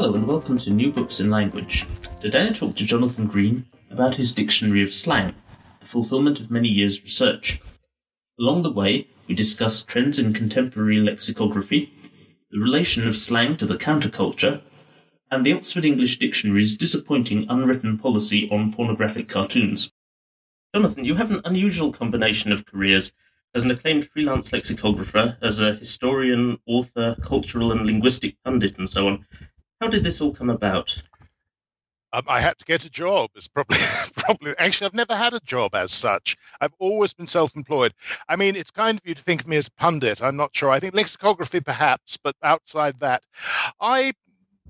Hello and welcome to New Books in Language. Today I talk to Jonathan Green about his Dictionary of Slang, the fulfillment of many years' research. Along the way, we discuss trends in contemporary lexicography, the relation of slang to the counterculture, and the Oxford English Dictionary's disappointing unwritten policy on pornographic cartoons. Jonathan, you have an unusual combination of careers as an acclaimed freelance lexicographer, as a historian, author, cultural and linguistic pundit, and so on. How did this all come about? Um, I had to get a job. It's probably probably actually I've never had a job as such. I've always been self-employed. I mean, it's kind of you to think of me as a pundit. I'm not sure. I think lexicography perhaps, but outside that, I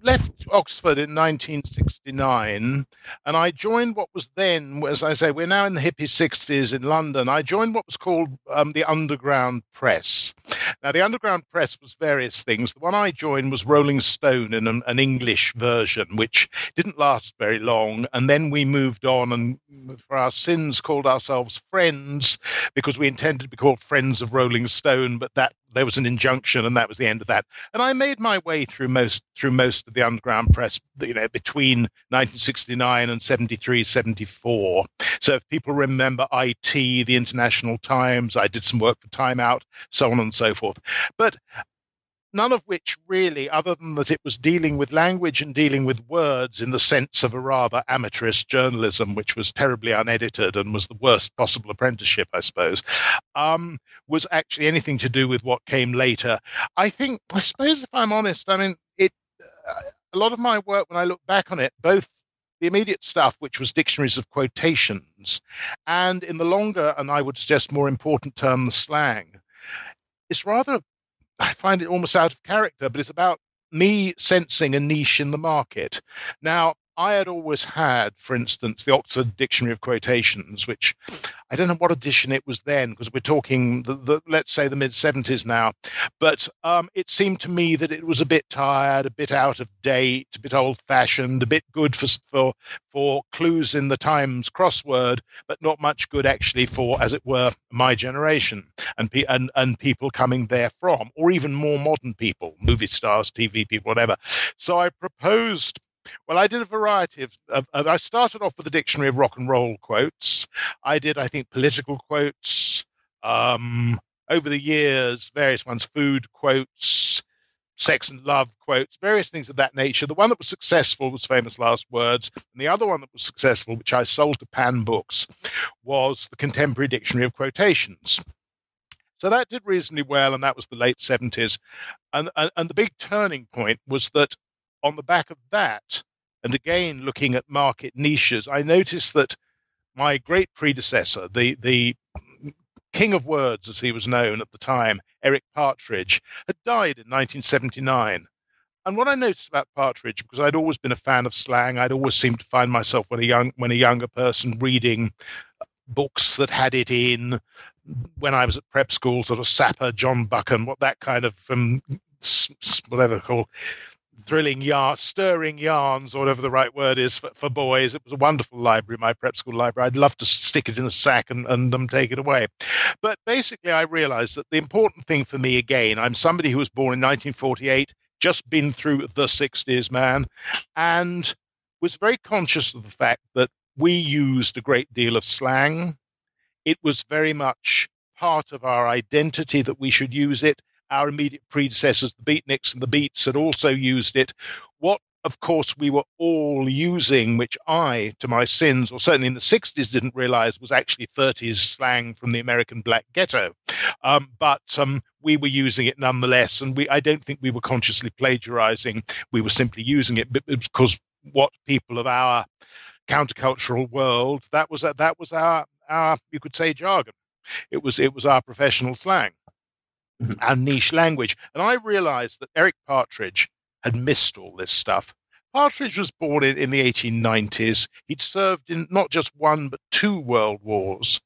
left Oxford in 1969 and I joined what was then, as I say, we're now in the hippie 60s in London. I joined what was called um, the Underground Press. Now, the Underground Press was various things. The one I joined was Rolling Stone in an, an English version, which didn't last very long. And then we moved on and, for our sins, called ourselves Friends because we intended to be called Friends of Rolling Stone, but that there was an injunction and that was the end of that. And I made my way through most through most of the underground press, you know, between 1969 and 73, 74. So if people remember IT, the International Times, I did some work for Time Out, so on and so forth. But none of which really, other than that it was dealing with language and dealing with words in the sense of a rather amateurish journalism, which was terribly unedited and was the worst possible apprenticeship, I suppose, um, was actually anything to do with what came later. I think, I suppose, if I'm honest, I mean, it. Uh, a lot of my work, when I look back on it, both the immediate stuff, which was dictionaries of quotations, and in the longer and I would suggest more important term, the slang, it's rather I find it almost out of character, but it's about me sensing a niche in the market. Now, I had always had, for instance, the Oxford Dictionary of Quotations, which I don't know what edition it was then, because we're talking, the, the, let's say, the mid 70s now. But um, it seemed to me that it was a bit tired, a bit out of date, a bit old fashioned, a bit good for, for, for clues in the Times crossword, but not much good actually for, as it were, my generation and, pe- and, and people coming there from, or even more modern people, movie stars, TV people, whatever. So I proposed well, I did a variety of, of, of, I started off with a dictionary of rock and roll quotes. I did, I think, political quotes. Um, over the years, various ones, food quotes, sex and love quotes, various things of that nature. The one that was successful was Famous Last Words, and the other one that was successful, which I sold to Pan Books, was the Contemporary Dictionary of Quotations. So that did reasonably well, and that was the late 70s. And, and, and the big turning point was that on the back of that, and again looking at market niches, I noticed that my great predecessor, the the king of words as he was known at the time, Eric Partridge, had died in 1979. And what I noticed about Partridge, because I'd always been a fan of slang, I'd always seemed to find myself when a young when a younger person reading books that had it in when I was at prep school, sort of Sapper, John Buchan, what that kind of um, whatever called thrilling yarn, stirring yarns, or whatever the right word is for, for, boys. It was a wonderful library, my prep school library. I'd love to stick it in a sack and, and um, take it away. But basically, I realized that the important thing for me, again, I'm somebody who was born in 1948, just been through the 60s, man, and was very conscious of the fact that we used a great deal of slang. It was very much part of our identity that we should use it our immediate predecessors, the beatniks and the beats, had also used it. What of course, we were all using, which I, to my sins, or certainly in the 60s, didn't realize was actually 30s slang from the American black ghetto. Um, but um, we were using it nonetheless, and we, I don't think we were consciously plagiarizing. We were simply using it because what people of our countercultural world that was that was our our you could say jargon. It was it was our professional slang. Mm-hmm. and niche language. And I realized that Eric Partridge had missed all this stuff. Partridge was born in, in the 1890s. He'd served in not just one, but two world wars.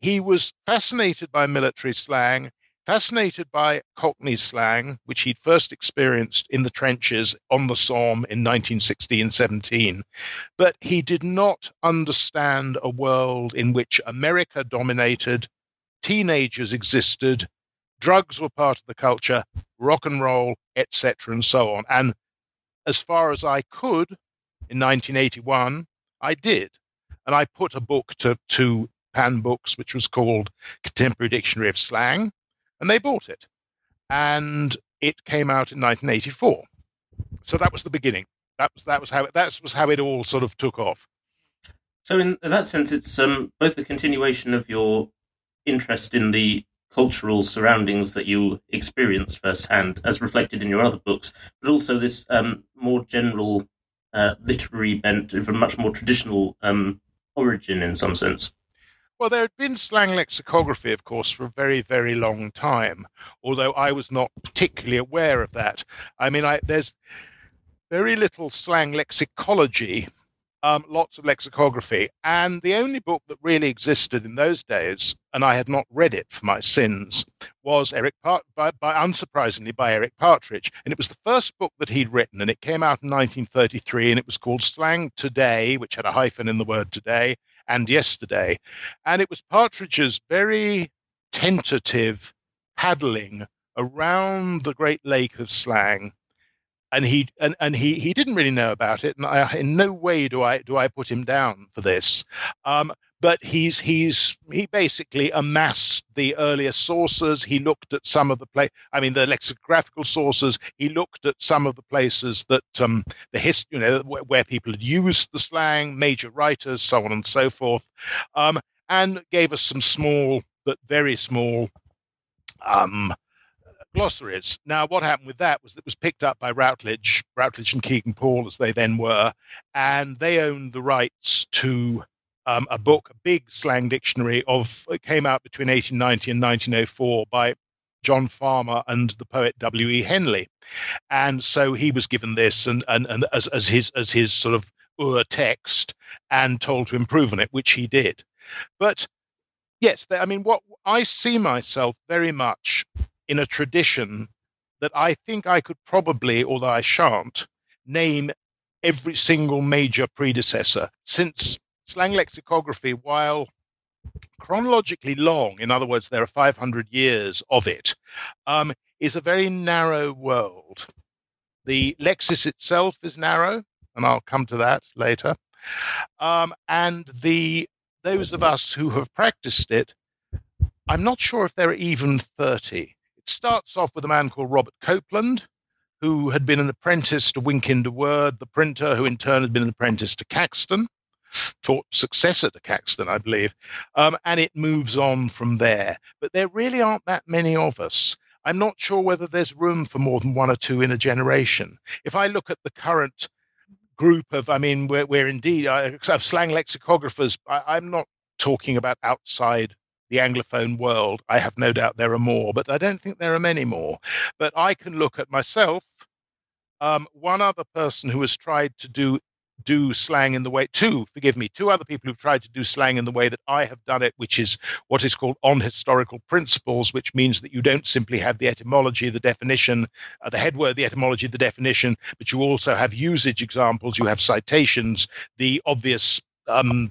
He was fascinated by military slang, fascinated by Cockney slang, which he'd first experienced in the trenches on the Somme in 1916 17. But he did not understand a world in which America dominated, teenagers existed, drugs were part of the culture, rock and roll, etc., and so on. And as far as I could in 1981, I did. And I put a book to, to Pan Books, which was called Contemporary Dictionary of Slang, and they bought it. And it came out in 1984. So that was the beginning. That was that was how it, that was how it all sort of took off. So in that sense, it's um, both a continuation of your interest in the cultural surroundings that you experience firsthand, as reflected in your other books, but also this um, more general uh, literary bent of a much more traditional um, origin in some sense. Well, there had been slang lexicography, of course, for a very, very long time, although I was not particularly aware of that. I mean, I, there's very little slang lexicology um, lots of lexicography. And the only book that really existed in those days, and I had not read it for my sins, was Eric Part- by, by, unsurprisingly by Eric Partridge. And it was the first book that he'd written, and it came out in 1933, and it was called Slang Today, which had a hyphen in the word today, and yesterday. And it was Partridge's very tentative paddling around the great lake of slang and he and, and he he didn't really know about it. And I, in no way do i do i put him down for this. Um, but he's he's he basically amassed the earlier sources. He looked at some of the place i mean the lexicographical sources. He looked at some of the places that um, the history you know where, where, people had used the slang major writers so on and so forth. Um, and gave us some small but very small um, glossaries. Now, what happened with that was it was picked up by Routledge, Routledge and Kegan Paul, as they then were, and they owned the rights to um, a book, a big slang dictionary of it came out between 1890 and 1904 by John Farmer and the poet W. E. Henley, and so he was given this and and, and as, as his as his sort of ur text and told to improve on it, which he did. But yes, I mean, what I see myself very much in a tradition that I think I could probably, although I shan't, name every single major predecessor since slang lexicography, while chronologically long, in other words, there are 500 years of it, um, is a very narrow world. The lexis itself is narrow, and I'll come to that later. Um, and the those of us who have practiced it, I'm not sure if there are even 30. It starts off with a man called Robert Copland, who had been an apprentice to Wynkyn de Worde, the printer, who in turn had been an apprentice to Caxton, taught successor to Caxton, I believe, um, and it moves on from there. But there really aren't that many of us. I'm not sure whether there's room for more than one or two in a generation. If I look at the current group of, I mean, we're, we're indeed, I, of slang lexicographers, I, I'm not talking about outside the Anglophone world. I have no doubt there are more, but I don't think there are many more. But I can look at myself. Um, one other person who has tried to do do slang in the way two forgive me two other people who've tried to do slang in the way that i have done it which is what is called on historical principles which means that you don't simply have the etymology the definition uh, the headword the etymology the definition but you also have usage examples you have citations the obvious um,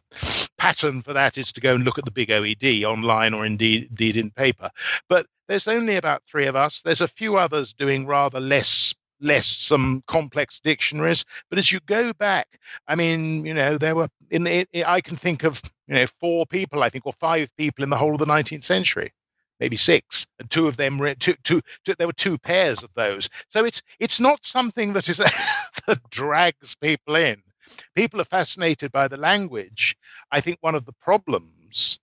pattern for that is to go and look at the big OED online or indeed, indeed in paper. But there's only about three of us. There's a few others doing rather less less some complex dictionaries. But as you go back, I mean, you know, there were in the I can think of you know four people, I think, or five people in the whole of the 19th century. Maybe six, and two of them two, two, two, there were two pairs of those. So it's it's not something that is that drags people in people are fascinated by the language. I think one of the problems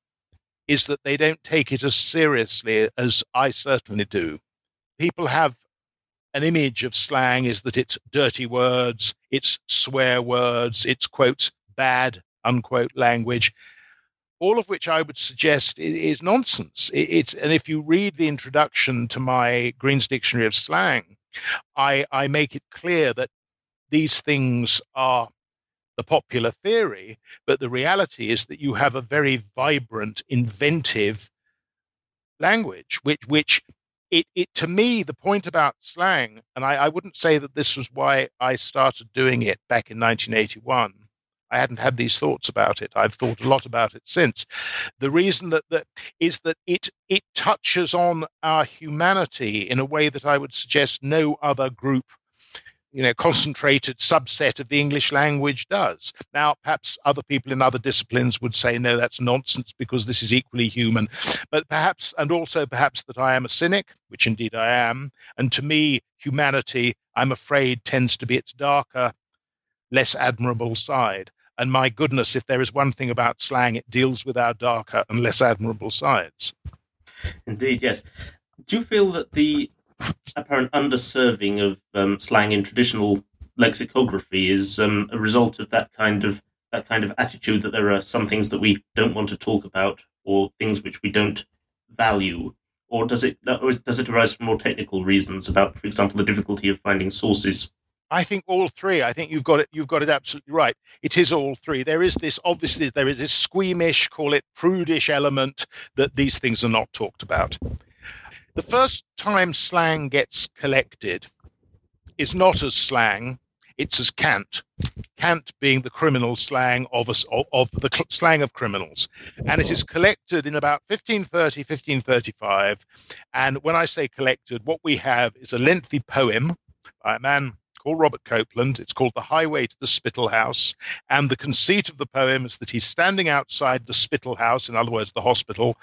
is that they don't take it as seriously as I certainly do. People have an image of slang is that it's dirty words, it's swear words, it's quote bad unquote language, all of which I would suggest is nonsense. It's and if you read the introduction to my Green's Dictionary of Slang, I, I make it clear that these things are the popular theory, but the reality is that you have a very vibrant, inventive language, which which it, it to me the point about slang, and I, I wouldn't say that this was why I started doing it back in 1981. I hadn't had these thoughts about it. I've thought a lot about it since. The reason that, that is that it it touches on our humanity in a way that I would suggest no other group you know concentrated subset of the english language does. Now perhaps other people in other disciplines would say no that's nonsense because this is equally human. But perhaps and also perhaps that i am a cynic which indeed i am and to me humanity i'm afraid tends to be its darker less admirable side. And my goodness if there is one thing about slang it deals with our darker and less admirable sides. Indeed yes. Do you feel that the apparent underserving of um, slang in traditional lexicography is um, a result of that kind of that kind of attitude that there are some things that we don't want to talk about or things which we don't value, or does it or does it arise from more technical reasons about, for example, the difficulty of finding sources? I think all three. I think you've got it. You've got it absolutely right. It is all three. There is this obviously there is this squeamish, call it prudish element that these things are not talked about. The first time slang gets collected is not as slang, it's as cant. Cant being the criminal slang of, of the cl- slang of criminals. And it is collected in about 1530, 1535. And when I say collected, what we have is a lengthy poem by a man called Robert Copland. It's called The Highway to the Spittle House. And the conceit of the poem is that he's standing outside the Spittle House, in other words, the hospital.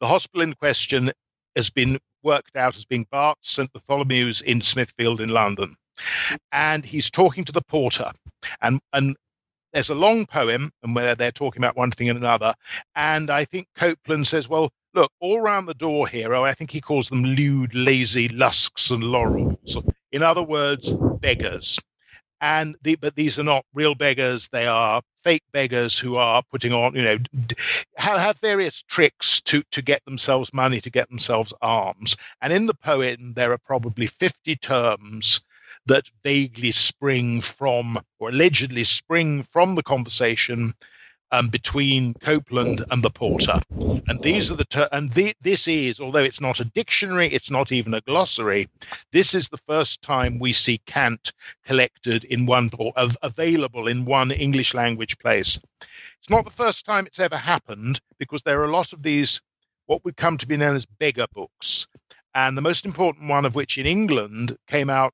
The hospital in question has been worked out as being Bart St. Bartholomew's in Smithfield in London. And he's talking to the porter. And, and there's a long poem and where they're talking about one thing and another. And I think Copland says, well, look, all round the door here, oh, I think he calls them lewd, lazy lusks and laurels. In other words, beggars and the, but these are not real beggars they are fake beggars who are putting on you know have, have various tricks to to get themselves money to get themselves arms. and in the poem there are probably 50 terms that vaguely spring from or allegedly spring from the conversation um, between Copland and the porter. And these are the ter- and the, this is although it's not a dictionary, it's not even a glossary. This is the first time we see cant collected in one or av- available in one English language place. It's not the first time it's ever happened because there are a lot of these what would come to be known as beggar books. And the most important one of which in England came out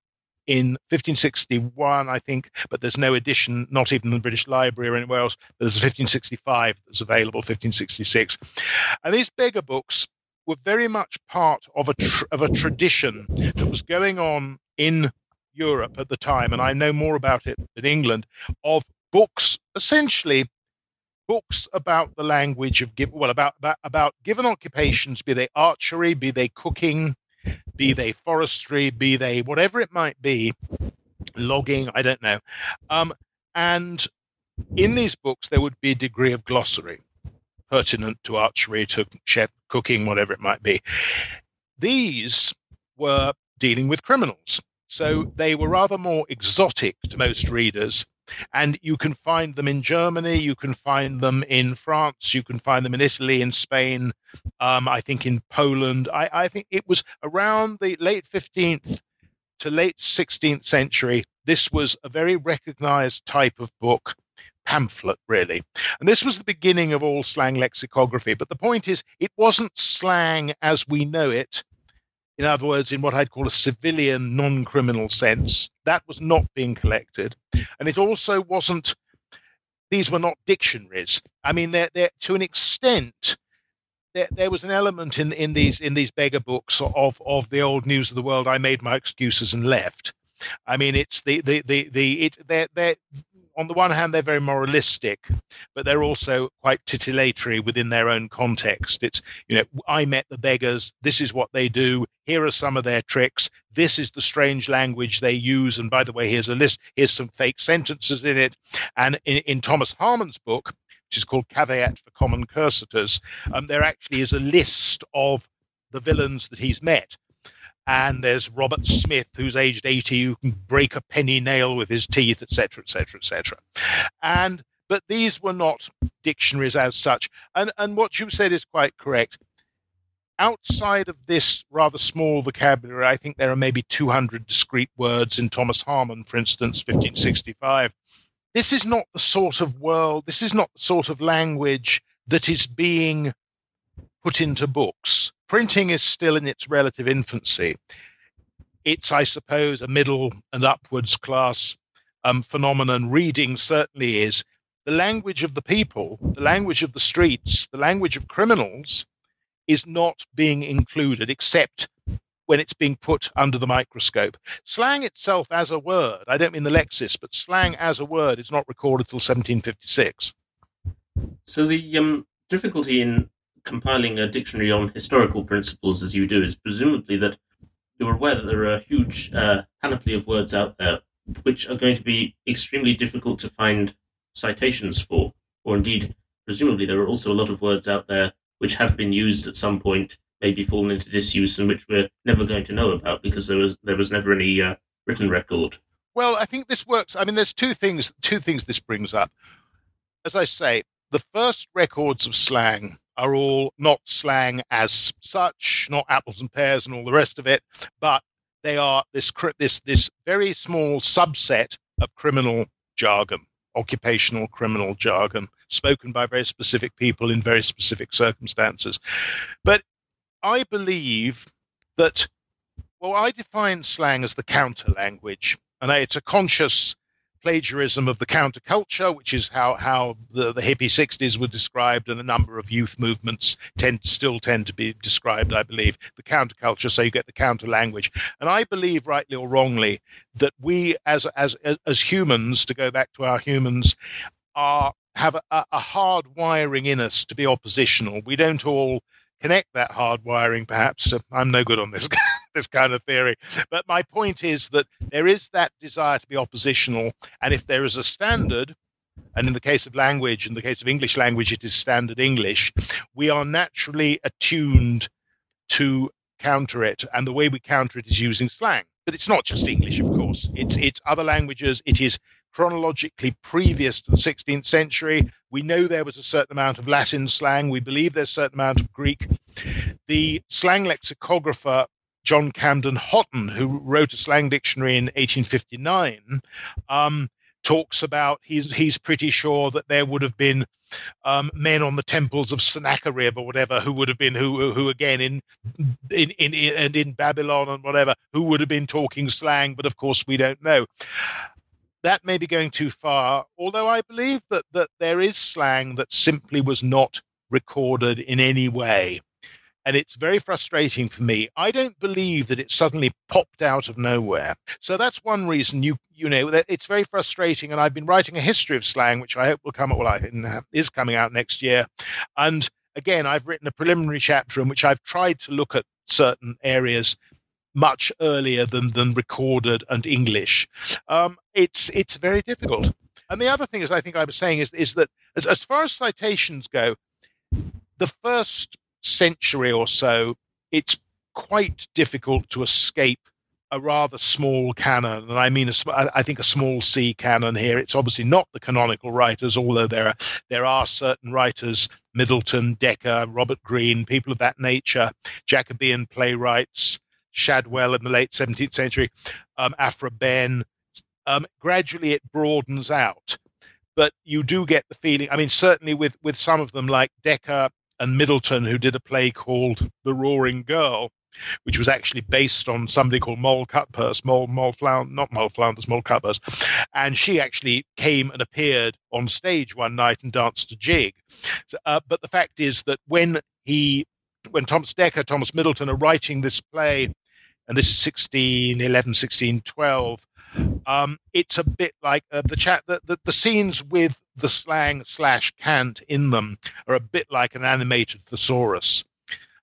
in 1561, I think, but there's no edition, not even in the British Library or anywhere else. There's a 1565 that's available, 1566. And these beggar books were very much part of a tr- of a tradition that was going on in Europe at the time, and I know more about it in England, of books essentially books about the language of well about, about about given occupations, be they archery, be they cooking, be they forestry, be they whatever it might be, logging, I don't know. Um, and in these books, there would be a degree of glossary pertinent to archery, to chef cooking, whatever it might be. These were dealing with criminals. So they were rather more exotic to most readers and you can find them in Germany, you can find them in France, you can find them in Italy, in Spain, um, I think in Poland. I, I think it was around the late 15th to late 16th century. This was a very recognized type of book pamphlet, really. And this was the beginning of all slang lexicography. But the point is, it wasn't slang as we know it in other words, in what I'd call a civilian, non criminal sense. That was not being collected. And it also wasn't, these were not dictionaries. I mean, they're, they're to an extent, there, there, was an element in, in these in these beggar books of, of the old news of the world. I made my excuses and left. I mean, it's the the the the it they're, they're on the one hand, they're very moralistic, but they're also quite titillatory within their own context. It's, you know, I met the beggars. This is what they do. Here are some of their tricks. This is the strange language they use. And by the way, here's a list. Here's some fake sentences in it. And in, in Thomas Harman's book, which is called Caveat for Common Cursetors, um, there actually is a list of the villains that he's met. And there's Robert Smith, who's aged 80, who can break a penny nail with his teeth, etc., etc., etc. And but these were not dictionaries as such. And and what you said is quite correct. Outside of this rather small vocabulary, I think there are maybe 200 discrete words in Thomas Harman, for instance, 1565. This is not the sort of world, this is not the sort of language that is being put into books. Printing is still in its relative infancy. It's, I suppose, a middle and upwards class um, phenomenon. Reading certainly is. The language of the people, the language of the streets, the language of criminals is not being included except when it's being put under the microscope. Slang itself as a word, I don't mean the Lexis, but slang as a word is not recorded till 1756. So the um, difficulty in compiling a dictionary on historical principles as you do is presumably that you're aware that there are a huge uh, panoply of words out there which are going to be extremely difficult to find citations for, or indeed, presumably there are also a lot of words out there which have been used at some point, maybe fallen into disuse, and which we're never going to know about because there was there was never any uh, written record. Well, I think this works. I mean, there's two things. Two things this brings up. As I say, the first records of slang are all not slang as such, not apples and pears and all the rest of it, but they are this this this very small subset of criminal jargon, occupational criminal jargon, spoken by very specific people in very specific circumstances. But I believe that, well, I define slang as the counter language, and it's a conscious plagiarism of the counterculture, which is how, how the, the hippie 60s were described, and a number of youth movements tend still tend to be described, I believe, the counterculture, so you get the counter language. And I believe, rightly or wrongly, that we as, as, as humans, to go back to our humans, are have a, a hard wiring in us to be oppositional. We don't all connect that hard wiring, perhaps. I'm no good on this this kind of theory. But my point is that there is that desire to be oppositional, and if there is a standard, and in the case of language, in the case of English language, it is standard English, we are naturally attuned to counter it, and the way we counter it is using slang. But it's not just English, of course. It's it's other languages. It is chronologically previous to the 16th century. We know there was a certain amount of Latin slang. We believe there's a certain amount of Greek. The slang lexicographer John Camden Hotten, who wrote a slang dictionary in 1859, um, talks about he's he's pretty sure that there would have been um, men on the temples of Sennacherib or whatever who would have been who who again in, in in in and in Babylon and whatever who would have been talking slang, but of course we don't know. That may be going too far, although I believe that that there is slang that simply was not recorded in any way and it's very frustrating for me. I don't believe that it suddenly popped out of nowhere. So that's one reason you you know that it's very frustrating. And I've been writing a history of slang, which I hope will come out, well, I, is coming out next year. And again, I've written a preliminary chapter in which I've tried to look at certain areas much earlier than than recorded and English. Um, it's it's very difficult. And the other thing, as I think I was saying, is is that as, as far as citations go, the first century or so, it's quite difficult to escape a rather small canon, and I mean, a, I think a small C canon here. It's obviously not the canonical writers, although there are there are certain writers, Middleton, Dekker, Robert Greene, people of that nature, Jacobean playwrights, Shadwell in the late 17th century, um, Aphra Behn. Um, gradually, it broadens out, but you do get the feeling. I mean, certainly with with some of them, like Dekker and Middleton, who did a play called The Roaring Girl, which was actually based on somebody called Moll Cutpurse, Moll, Moll Flound, not Moll Flounders, Moll Cutpurse. And she actually came and appeared on stage one night and danced a jig. So, uh, but the fact is that when he, when Thomas Dekker, Thomas Middleton are writing this play, and this is 1611, 1612, um, it's a bit like uh, the chat. The, the, the, scenes with the slang slash cant in them are a bit like an animated thesaurus.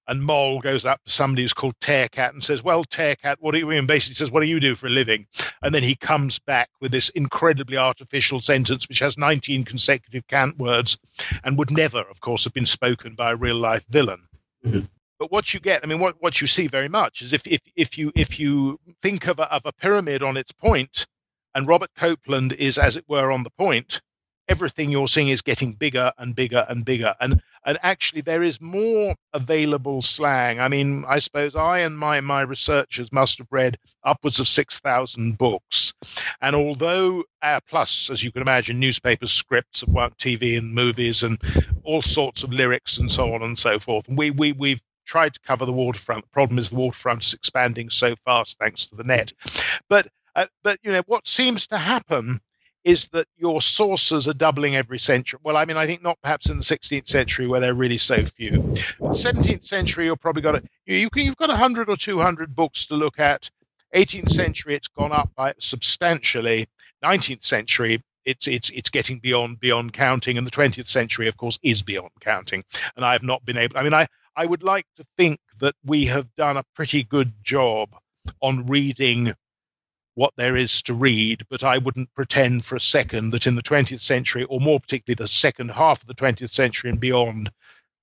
And Moll goes up to somebody who's called Tearcat and says, "Well, Tearcat, what do you?" mean? basically says, "What do you do for a living?" And then he comes back with this incredibly artificial sentence, which has 19 consecutive cant words, and would never, of course, have been spoken by a real life villain. Mm-hmm. but what you get, I mean, what, what you see very much is if, if, if you if you think of a, of a pyramid on its point, and Robert Copland is, as it were, on the point, everything you're seeing is getting bigger and bigger and bigger. And and actually there is more available slang. I mean, I suppose I and my my researchers must have read upwards of six thousand books. And although uh, plus, as you can imagine, newspapers, scripts of work, TV and movies and all sorts of lyrics and so on and so forth. We we we've tried to cover the waterfront. The problem is the waterfront is expanding so fast thanks to the net. But uh, but you know what seems to happen is that your sources are doubling every century. Well, I mean, I think not perhaps in the 16th century where there are really so few. The 17th century, you've probably got a, you, you've got 100 or 200 books to look at. 18th century, it's gone up by substantially. 19th century, it's it's it's getting beyond beyond counting, and the 20th century, of course, is beyond counting. And I have not been able. I mean, I I would like to think that we have done a pretty good job on reading what there is to read, but I wouldn't pretend for a second that in the 20th century, or more particularly the second half of the 20th century and beyond,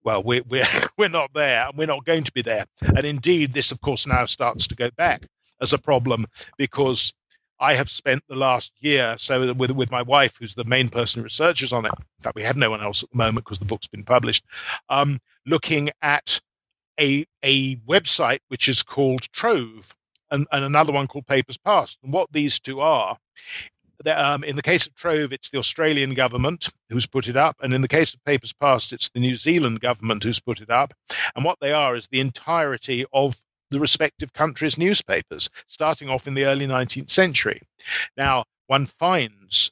well, we're, we're, we're not there and we're not going to be there. And indeed, this, of course, now starts to go back as a problem because I have spent the last year so with with my wife, who's the main person who researches on it. In fact, we have no one else at the moment because the book's been published. Um, looking at a a website which is called Trove, and, and another one called Papers Past. And what these two are, um, in the case of Trove, it's the Australian government who's put it up, and in the case of Papers Past, it's the New Zealand government who's put it up. And what they are is the entirety of the respective countries' newspapers, starting off in the early 19th century. Now, one finds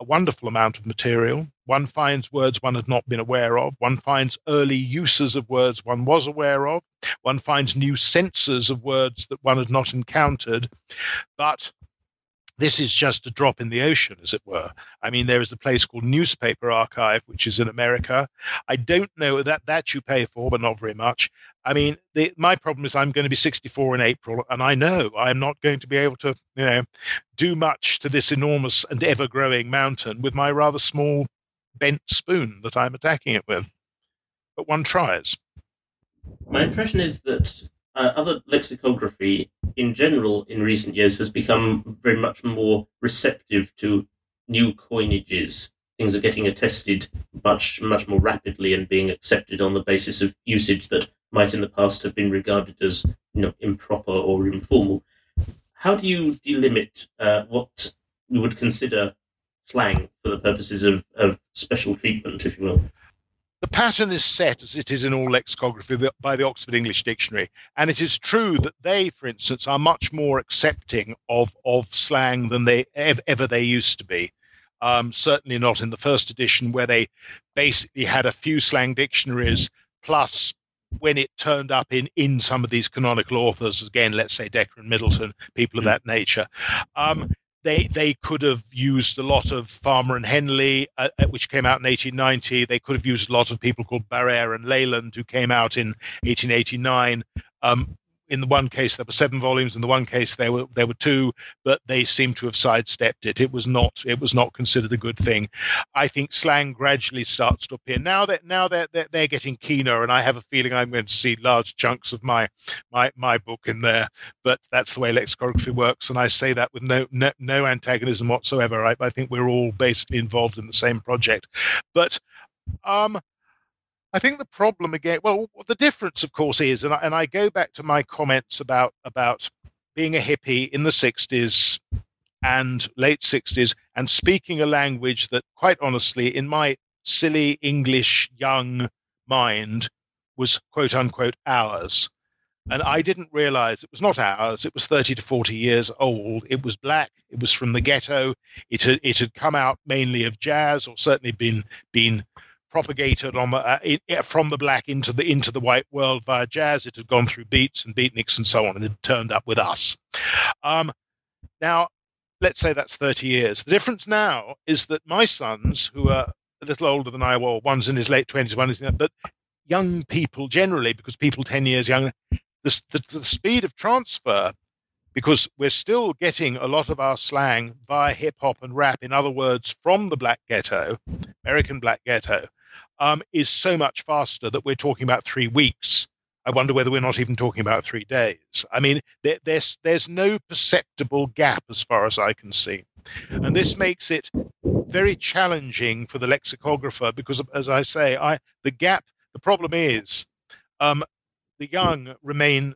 a wonderful amount of material. One finds words one had not been aware of. One finds early uses of words one was aware of. One finds new senses of words that one had not encountered. But this is just a drop in the ocean, as it were. I mean, there is a place called Newspaper Archive, which is in America. I don't know that that you pay for, but not very much. I mean, the, my problem is I'm going to be 64 in April, and I know I'm not going to be able to, you know, do much to this enormous and ever-growing mountain with my rather small bent spoon that I'm attacking it with. But one tries. My impression is that uh, other lexicography in general in recent years has become very much more receptive to new coinages. Things are getting attested much much more rapidly and being accepted on the basis of usage that might in the past have been regarded as you know improper or informal. How do you delimit uh, what you would consider slang for the purposes of, of special treatment, if you will? the pattern is set as it is in all lexicography by the Oxford English Dictionary, and it is true that they, for instance, are much more accepting of of slang than they ever they used to be. Um, certainly not in the first edition, where they basically had a few slang dictionaries plus when it turned up in in some of these canonical authors, again, let's say Dekker and Middleton, people of hmm. that nature. Um, they they could have used a lot of Farmer and Henley, uh, uh which came out in 1890. They could have used a lot of people called Barrère and Leland, who came out in 1889. Um, in the one case there were seven volumes in the one case there were there were two but they seem to have sidestepped it. It was not it was not considered a good thing. I think slang gradually starts to appear. Now that now they're, they're, they're getting keener and i have a feeling i'm going to see large chunks of my my my book in there but that's the way lexicography works and i say that with no no, no antagonism whatsoever I, I think we're all basically involved in the same project. But um I think the problem again, well, the difference, of course, is, and I, and I go back to my comments about about being a hippie in the '60s and late '60s and speaking a language that, quite honestly, in my silly English young mind, was quote unquote ours. And I didn't realize it was not ours. It was 30 to 40 years old. It was black. It was from the ghetto. It had, it had come out mainly of jazz, or certainly been been propagated on the, uh, it, from the black into the into the white world via jazz. It had gone through beats and beatniks and so on, and it turned up with us. Um, now, let's say that's 30 years. The difference now is that my sons, who are a little older than I was, one's in his late 20s, one is in, but young people generally, because people 10 years younger, the, the, the speed of transfer because we're still getting a lot of our slang via hip hop and rap, in other words, from the black ghetto, American black ghetto, um, is so much faster that we're talking about three weeks. I wonder whether we're not even talking about three days. I mean, there, there's there's no perceptible gap as far as I can see, and this makes it very challenging for the lexicographer because, as I say, I the gap. The problem is, um, the young remain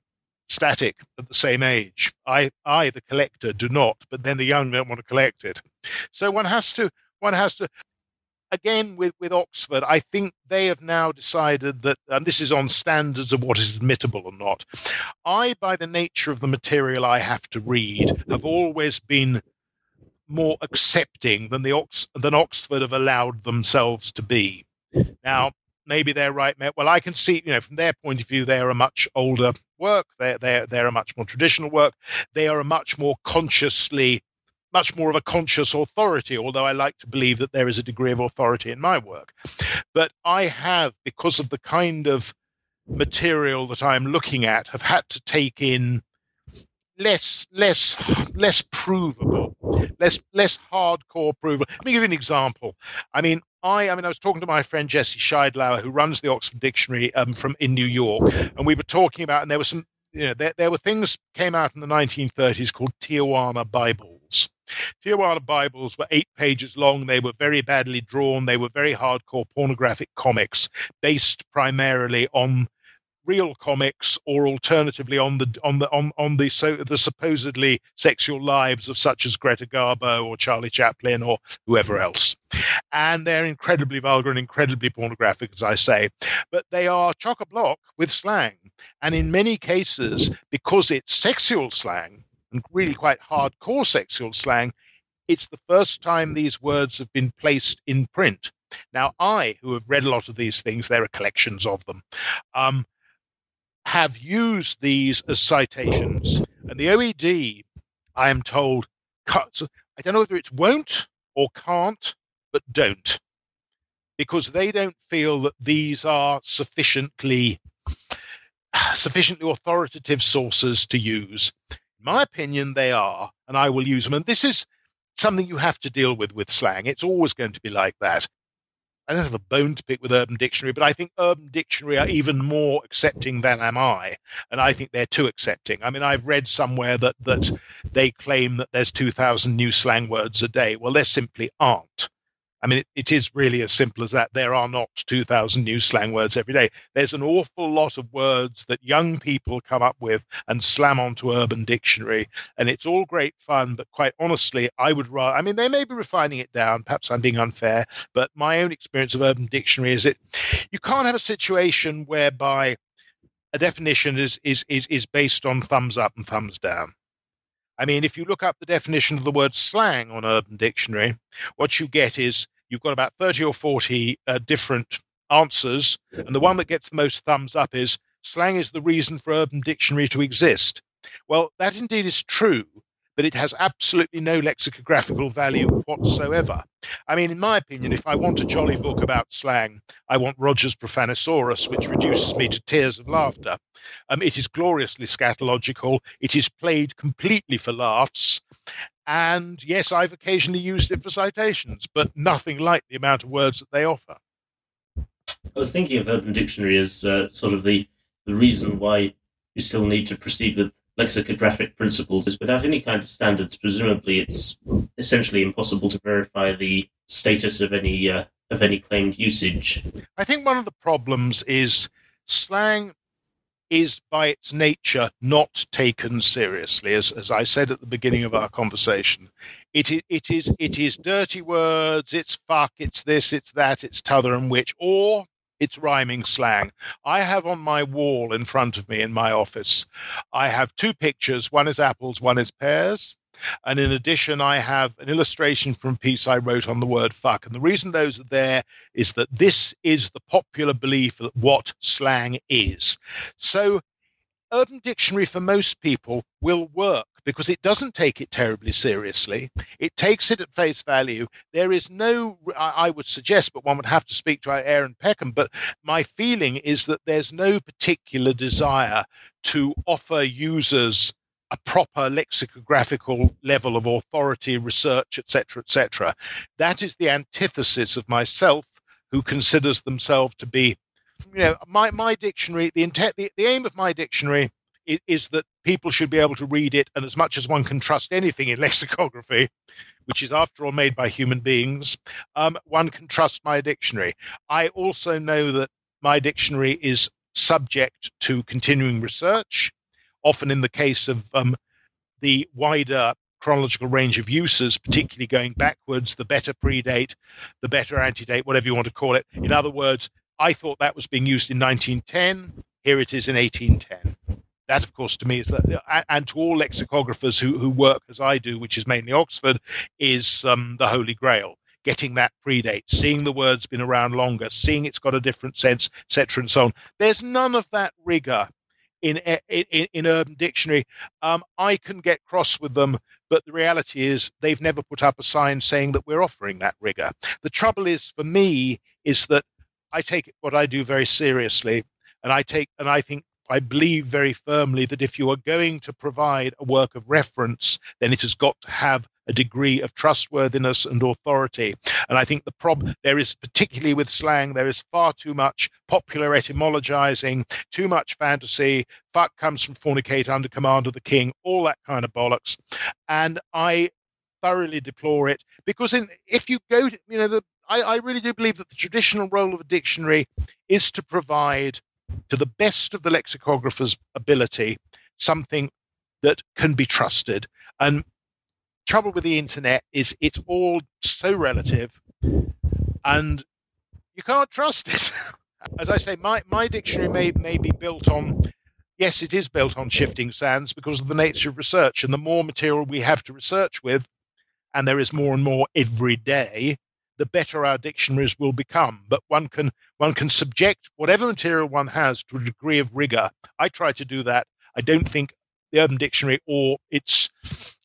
static at the same age. I, I, the collector, do not, but then the young don't want to collect it. So one has to, one has to again with, with Oxford, I think they have now decided that, and this is on standards of what is admittable or not. I, by the nature of the material I have to read, have always been more accepting than the Ox- than Oxford have allowed themselves to be. Now, maybe they're right. Well, I can see, you know, from their point of view, they are a much older work. They're they're they're a much more traditional work. They are a much more consciously much more of a conscious authority, although I like to believe that there is a degree of authority in my work. But I have, because of the kind of material that I'm looking at, have had to take in less less less provable, less less hardcore provable. Let me give you an example. I mean, I I mean I was talking to my friend Jesse Sheidlower, who runs the Oxford Dictionary um, from in New York, and we were talking about, and there were some you know, there, there were things came out in the 1930s called Tijuana Bibles. Tijuana Bibles were eight pages long. They were very badly drawn. They were very hardcore pornographic comics based primarily on real comics or alternatively on the on the on, on the so the supposedly sexual lives of such as Greta Garbo or Charlie Chaplin or whoever else. And they're incredibly vulgar and incredibly pornographic, as I say. But they are chock a block with slang. And in many cases, because it's sexual slang and really quite hardcore sexual slang, it's the first time these words have been placed in print. Now, I, who have read a lot of these things, there are collections of them, um, have used these as citations. And the OED, I am told, cuts, I don't know whether it's won't or can't, but don't. Because they don't feel that these are sufficiently sufficiently authoritative sources to use. My opinion, they are, and I will use them. And this is something you have to deal with with slang. It's always going to be like that. I don't have a bone to pick with Urban Dictionary, but I think Urban Dictionary are even more accepting than am I, and I think they're too accepting. I mean, I've read somewhere that that they claim that there's 2,000 new slang words a day. Well, there simply aren't. I mean, it, it is really as simple as that. There are not 2,000 new slang words every day. There's an awful lot of words that young people come up with and slam onto Urban Dictionary. And it's all great fun, but quite honestly, I would rather, I mean, they may be refining it down. Perhaps I'm being unfair, but my own experience of Urban Dictionary is that you can't have a situation whereby a definition is, is, is, is based on thumbs up and thumbs down. I mean, if you look up the definition of the word slang on Urban Dictionary, what you get is you've got about 30 or 40 uh, different answers, and the one that gets the most thumbs up is slang is the reason for Urban Dictionary to exist. Well, that indeed is true, but it has absolutely no lexicographical value whatsoever. I mean, in my opinion, if I want a jolly book about slang, I want Roger's Profanisaurus, which reduces me to tears of laughter. Um, it is gloriously scatological. It is played completely for laughs. And yes, I've occasionally used it for citations, but nothing like the amount of words that they offer. I was thinking of Urban Dictionary as uh, sort of the, the reason why you still need to proceed with lexicographic principles is without any kind of standards, presumably it's essentially impossible to verify the status of any uh, of any claimed usage. I think one of the problems is slang is by its nature not taken seriously, as, as I said at the beginning of our conversation. It is, it is it is dirty words, it's fuck, it's this, it's that, it's t'other and which, or it's rhyming slang. I have on my wall in front of me in my office, I have two pictures. One is apples, one is pears. And in addition, I have an illustration from a piece I wrote on the word fuck. And the reason those are there is that this is the popular belief that what slang is. So Urban Dictionary for most people will work because it doesn't take it terribly seriously. It takes it at face value. There is no, I would suggest, but one would have to speak to Aaron Peckham. But my feeling is that there's no particular desire to offer users a proper lexicographical level of authority, research, etc., etc. That is the antithesis of myself, who considers themselves to be you know, my, my dictionary, the intent, the, the aim of my dictionary is, that people should be able to read it, and as much as one can trust anything in lexicography, which is after all made by human beings, um, one can trust my dictionary. I also know that my dictionary is subject to continuing research, often in the case of um, the wider chronological range of uses, particularly going backwards, the better predate, the better antedate, whatever you want to call it. In other words, I thought that was being used in 1910. Here it is in 1810. That, of course, to me is that, and to all lexicographers who, who work as I do, which is mainly Oxford, is um, the holy grail. Getting that predate, seeing the word's been around longer, seeing it's got a different sense, etc., and so on. There's none of that rigor in in, in Urban Dictionary. Um, I can get cross with them, but the reality is they've never put up a sign saying that we're offering that rigor. The trouble is for me is that I take what I do very seriously, and I take and I think I believe very firmly that if you are going to provide a work of reference, then it has got to have a degree of trustworthiness and authority. And I think the problem there is, particularly with slang, there is far too much popular etymologizing, too much fantasy. Fuck comes from fornicate under command of the king, all that kind of bollocks. And I thoroughly deplore it because in, if you go to, you know, the, I, I really do believe that the traditional role of a dictionary is to provide to the best of the lexicographer's ability something that can be trusted. And trouble with the internet is it's all so relative and you can't trust it. As I say, my, my dictionary may, may be built on, yes, it is built on shifting sands because of the nature of research. And the more material we have to research with, and there is more and more every day, the better our dictionaries will become. But one can one can subject whatever material one has to a degree of rigor. I try to do that. I don't think the Urban Dictionary or its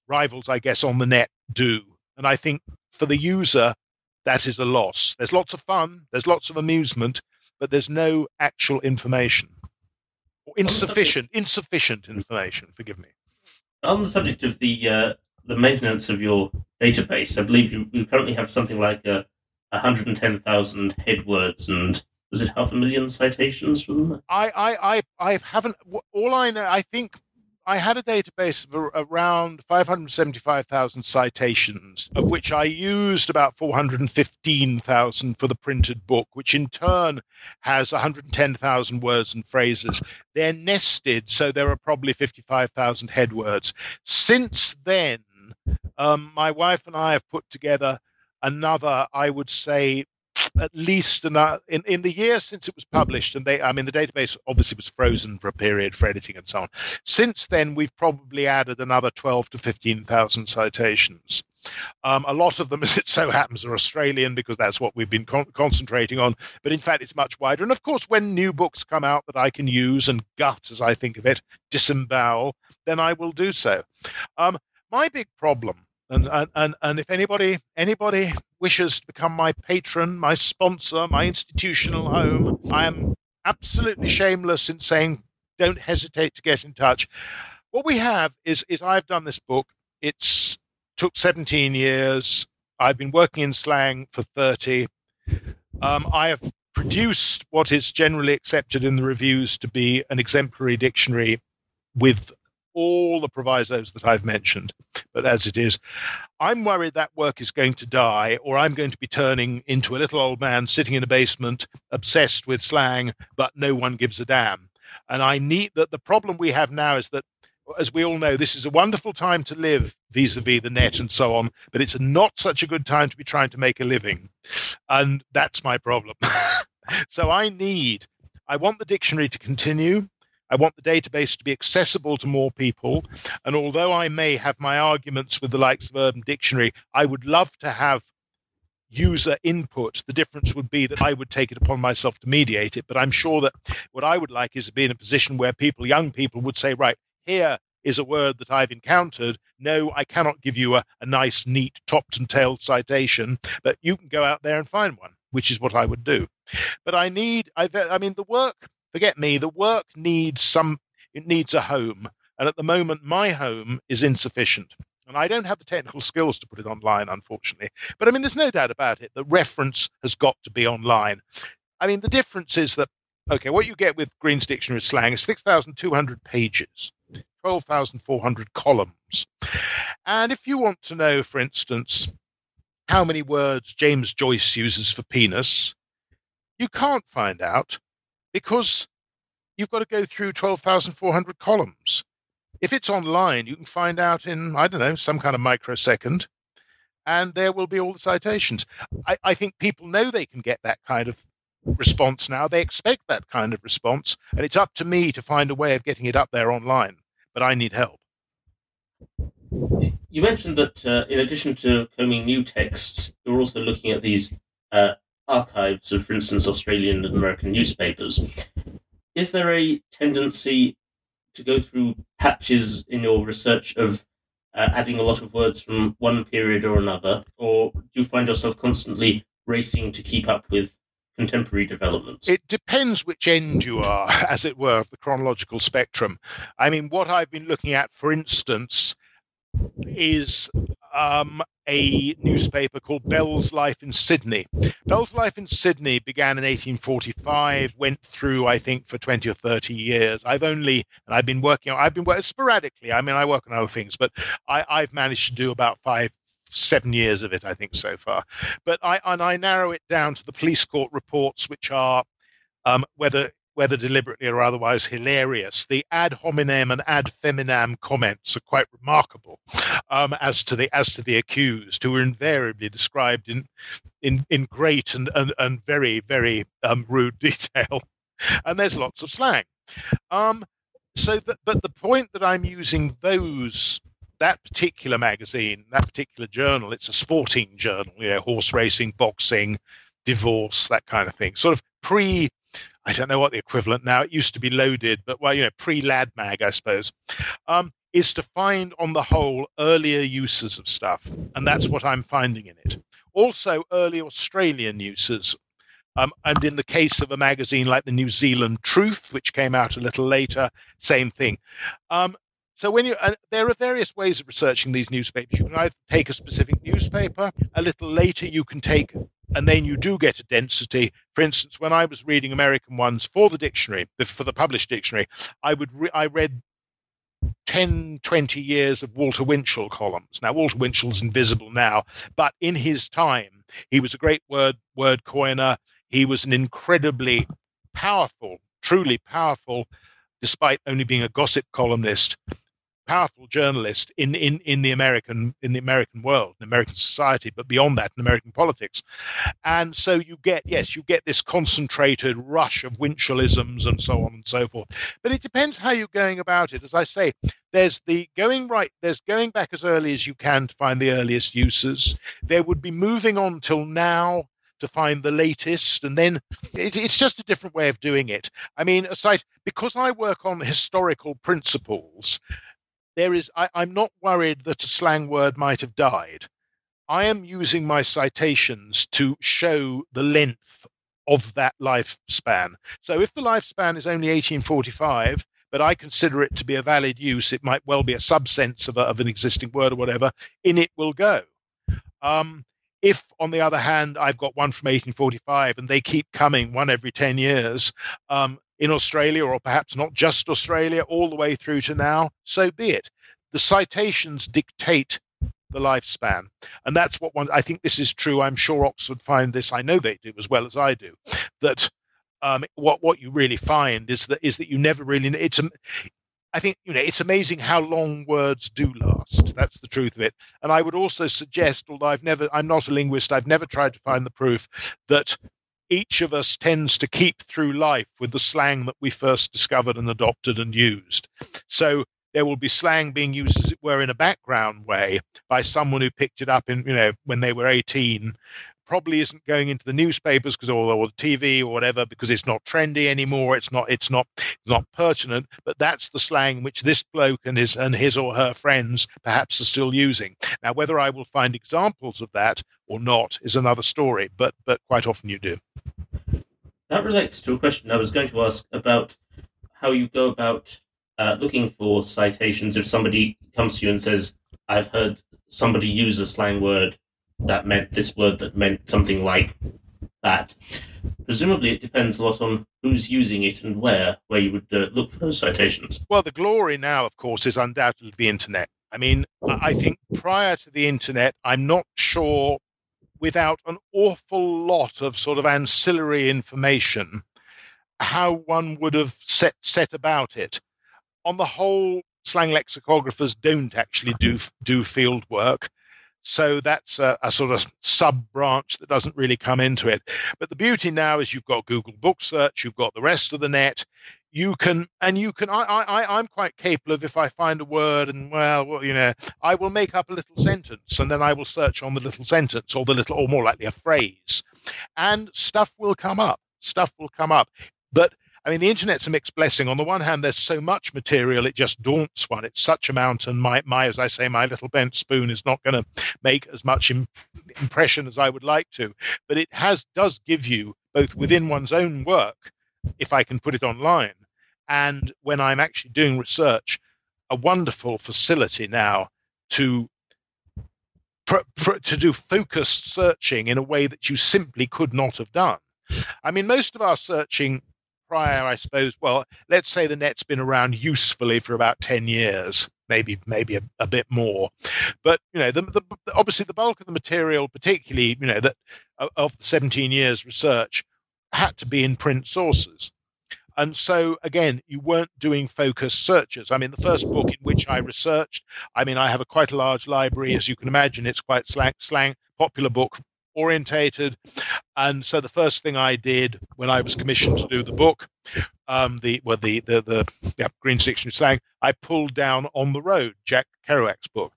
rivals, I guess, on the net do. And I think for the user, that is a loss. There's lots of fun, there's lots of amusement, but there's no actual information. Or insufficient, insufficient information, forgive me. On the subject of the uh, the maintenance of your database, I believe you, you currently have something like uh, a 110,000 head words and was it half a million citations from them? I, I, I, I haven't. All I know, I think I had a database of around 575,000 citations, of which I used about 415,000 for the printed book, which in turn has 110,000 words and phrases. They're nested, so there are probably 55,000 head words. Since then, um, my wife and I have put together another, I would say, at least in, in, in the year since it was published, and they, I mean, the database obviously was frozen for a period for editing and so on. Since then, we've probably added another 12 to 15,000 citations. Um, a lot of them, as it so happens, are Australian because that's what we've been con- concentrating on. But in fact, it's much wider. And of course, when new books come out that I can use and gut, as I think of it, disembowel, then I will do so. Um, my big problem and, and, and if anybody anybody wishes to become my patron, my sponsor, my institutional home, I am absolutely shameless in saying don't hesitate to get in touch. What we have is is I've done this book. It's took 17 years. I've been working in slang for 30. Um, I have produced what is generally accepted in the reviews to be an exemplary dictionary with all the provisos that I've mentioned. But as it is, I'm worried that work is going to die, or I'm going to be turning into a little old man sitting in a basement, obsessed with slang, but no one gives a damn. And I need that the problem we have now is that as we all know, this is a wonderful time to live vis-a-vis the net and so on, but it's not such a good time to be trying to make a living. And that's my problem. so I need, I want the dictionary to continue. I want the database to be accessible to more people. And although I may have my arguments with the likes of Urban Dictionary, I would love to have user input. The difference would be that I would take it upon myself to mediate it. But I'm sure that what I would like is to be in a position where people, young people, would say, right, here is a word that I've encountered. No, I cannot give you a, a nice, neat, topped and tailed citation, but you can go out there and find one, which is what I would do. But I need, I, I mean, the work forget me, the work needs some, it needs a home. And at the moment, my home is insufficient. And I don't have the technical skills to put it online, unfortunately. But I mean, there's no doubt about it. The reference has got to be online. I mean, the difference is that Okay, what you get with Green's Dictionary of Slang is 6,200 pages, 12,400 columns. And if you want to know, for instance, how many words James Joyce uses for penis, you can't find out because you've got to go through 12,400 columns. If it's online, you can find out in, I don't know, some kind of microsecond, and there will be all the citations. I, I think people know they can get that kind of response now. They expect that kind of response, and it's up to me to find a way of getting it up there online. But I need help. You mentioned that uh, in addition to combing new texts, you're also looking at these uh, archives of, for instance, Australian and American newspapers. Is there a tendency to go through patches in your research of uh, adding a lot of words from one period or another, or do you find yourself constantly racing to keep up with contemporary developments? It depends which end you are, as it were, of the chronological spectrum. I mean, what I've been looking at, for instance, is um, a newspaper called Bell's Life in Sydney. Bell's Life in Sydney began in 1845, went through, I think, for 20 or 30 years. I've only, and I've been working, I've been working sporadically. I mean, I work on other things, but I, I've managed to do about five, seven years of it, I think, so far. But I and I narrow it down to the police court reports, which are um, whether whether deliberately or otherwise hilarious. The ad hominem and ad feminam comments are quite remarkable um, as to the as to the accused, who are invariably described in in, in great and, and, and very very um, rude detail. And there's lots of slang. Um, so, but the point that I'm using those that particular magazine, that particular journal, it's a sporting journal, you know, horse racing, boxing, divorce, that kind of thing. Sort of pre I don't know what the equivalent now. It used to be loaded, but well, you know, pre-lad mag, I suppose, um, is to find on the whole earlier uses of stuff, and that's what I'm finding in it. Also, early Australian uses, um, and in the case of a magazine like the New Zealand Truth, which came out a little later, same thing. Um, so when you uh, there are various ways of researching these newspapers. You can either take a specific newspaper. A little later, you can take and then you do get a density. For instance, when I was reading American ones for the dictionary, for the published dictionary, I would re- I read 10, 20 years of Walter Winchell columns. Now, Walter Winchell's invisible now, but in his time, he was a great word word coiner. He was an incredibly powerful, truly powerful, despite only being a gossip columnist, powerful journalist in, in, in the American in the American world, in American society, but beyond that, in American politics. And so you get yes, you get this concentrated rush of Winchellisms and so on and so forth. But it depends how you're going about it. As I say, there's the going right, there's going back as early as you can to find the earliest uses. There would be moving on till now to find the latest, and then it, it's just a different way of doing it. I mean, aside because I work on historical principles, there is I, I'm not worried that a slang word might have died. I am using my citations to show the length of that lifespan. So if the lifespan is only 1845, but I consider it to be a valid use, it might well be a subsense of, a, of an existing word or whatever, in it will go. Um, if, on the other hand, I've got one from 1845 and they keep coming one every 10 years, um, in Australia, or perhaps not just Australia, all the way through to now, so be it. The citations dictate the lifespan. And that's what one, I think this is true. I'm sure Oxford find this. I know they do as well as I do. That um, what what you really find is that is that you never really. It's a, I think you know it's amazing how long words do last. That's the truth of it. And I would also suggest, although I've never, I'm not a linguist, I've never tried to find the proof that each of us tends to keep through life with the slang that we first discovered and adopted and used. So there will be slang being used, as it were, in a background way by someone who picked it up in, you know, when they were 18. Probably isn't going into the newspapers because or, or the TV or whatever because it's not trendy anymore. It's not. It's not. It's not pertinent. But that's the slang which this bloke and his and his or her friends perhaps are still using. Now, whether I will find examples of that or not is another story. But but quite often you do. That relates to a question I was going to ask about how you go about uh, looking for citations if somebody comes to you and says, I've heard somebody use a slang word that meant this word that meant something like that. presumably it depends a lot on who's using it and where, where you would uh, look for those citations. Well, the glory now, of course, is undoubtedly the internet. I mean, I think prior to the internet, I'm not sure without an awful lot of sort of ancillary information how one would have set set about it. On the whole, slang lexicographers don't actually do do field work. So that's a, a, sort of sub branch that doesn't really come into it. But the beauty now is you've got Google Book Search, you've got the rest of the net. You can, and you can. I, I, I'm quite capable of if I find a word and well, you know, I will make up a little sentence and then I will search on the little sentence or the little, or more likely a phrase, and stuff will come up. Stuff will come up. But I mean, the internet's a mixed blessing. On the one hand, there's so much material, it just daunts one. It's such a mountain. My, my as I say, my little bent spoon is not going to make as much Im- impression as I would like to. But it has does give you both within one's own work, if I can put it online, and when I'm actually doing research, a wonderful facility now to to do focused searching in a way that you simply could not have done. I mean, most of our searching prior, I suppose, well, let's say the net's been around usefully for about 10 years, maybe maybe a, a bit more. But, you know, the, the, obviously the bulk of the material, particularly, you know, that of the 17 years research, had to be in print sources. And so, again, you weren't doing focused searches. I mean, the first book in which I researched, I mean, I have a quite a large library, as you can imagine. It's quite slang, slang popular book orientated. And so the first thing I did when I was commissioned to do the book, um, the well, the the the yeah, Green Dictionary slang, I pulled down on the road Jack Kerouac's book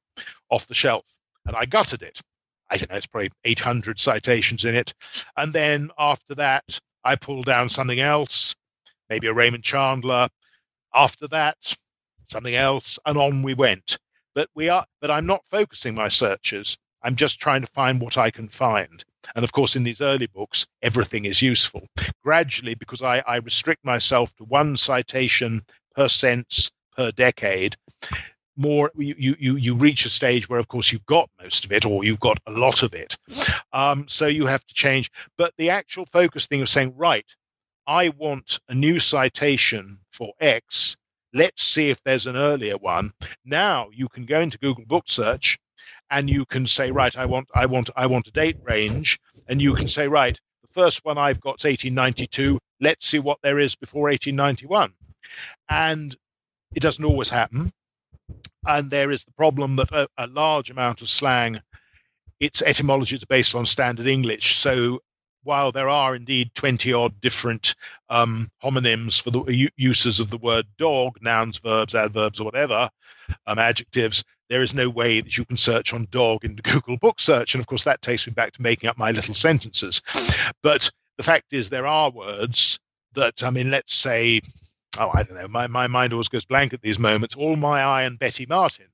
off the shelf, and I gutted it. I don't know, it's probably 800 citations in it. And then after that, I pulled down something else, maybe a Raymond Chandler. After that, something else, and on we went. But we are, but I'm not focusing my searches I'm just trying to find what I can find. And of course, in these early books, everything is useful. Gradually, because I, I restrict myself to one citation per sense per decade, more you, you you reach a stage where of course you've got most of it or you've got a lot of it um, so you have to change but the actual focus thing of saying right i want a new citation for x let's see if there's an earlier one now you can go into google book search and you can say, right, I want, I want, I want a date range, and you can say, right, the first one I've got is 1892. Let's see what there is before 1891, and it doesn't always happen. And there is the problem that a, a large amount of slang, its etymology is based on standard English. So while there are indeed 20 odd different um, homonyms for the uses of the word dog, nouns, verbs, adverbs, or whatever, um, adjectives, there is no way that you can search on dog in Google book search. And of course, that takes me back to making up my little sentences. But the fact is, there are words that, I mean, let's say, oh, I don't know, my, my mind always goes blank at these moments. All my eye and Betty Martin.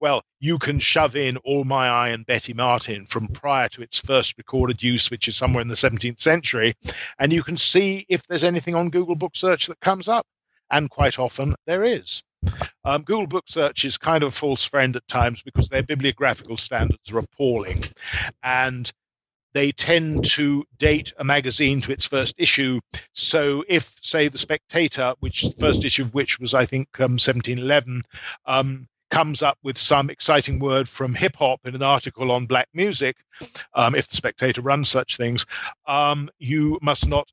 Well, you can shove in All My Eye and Betty Martin from prior to its first recorded use, which is somewhere in the 17th century, and you can see if there's anything on Google Book Search that comes up. And quite often there is. Um, Google Book Search is kind of a false friend at times because their bibliographical standards are appalling. And they tend to date a magazine to its first issue. So, if, say, The Spectator, which the first issue of which was, I think, um, 1711, um, comes up with some exciting word from hip hop in an article on black music, um, if The Spectator runs such things, um, you must not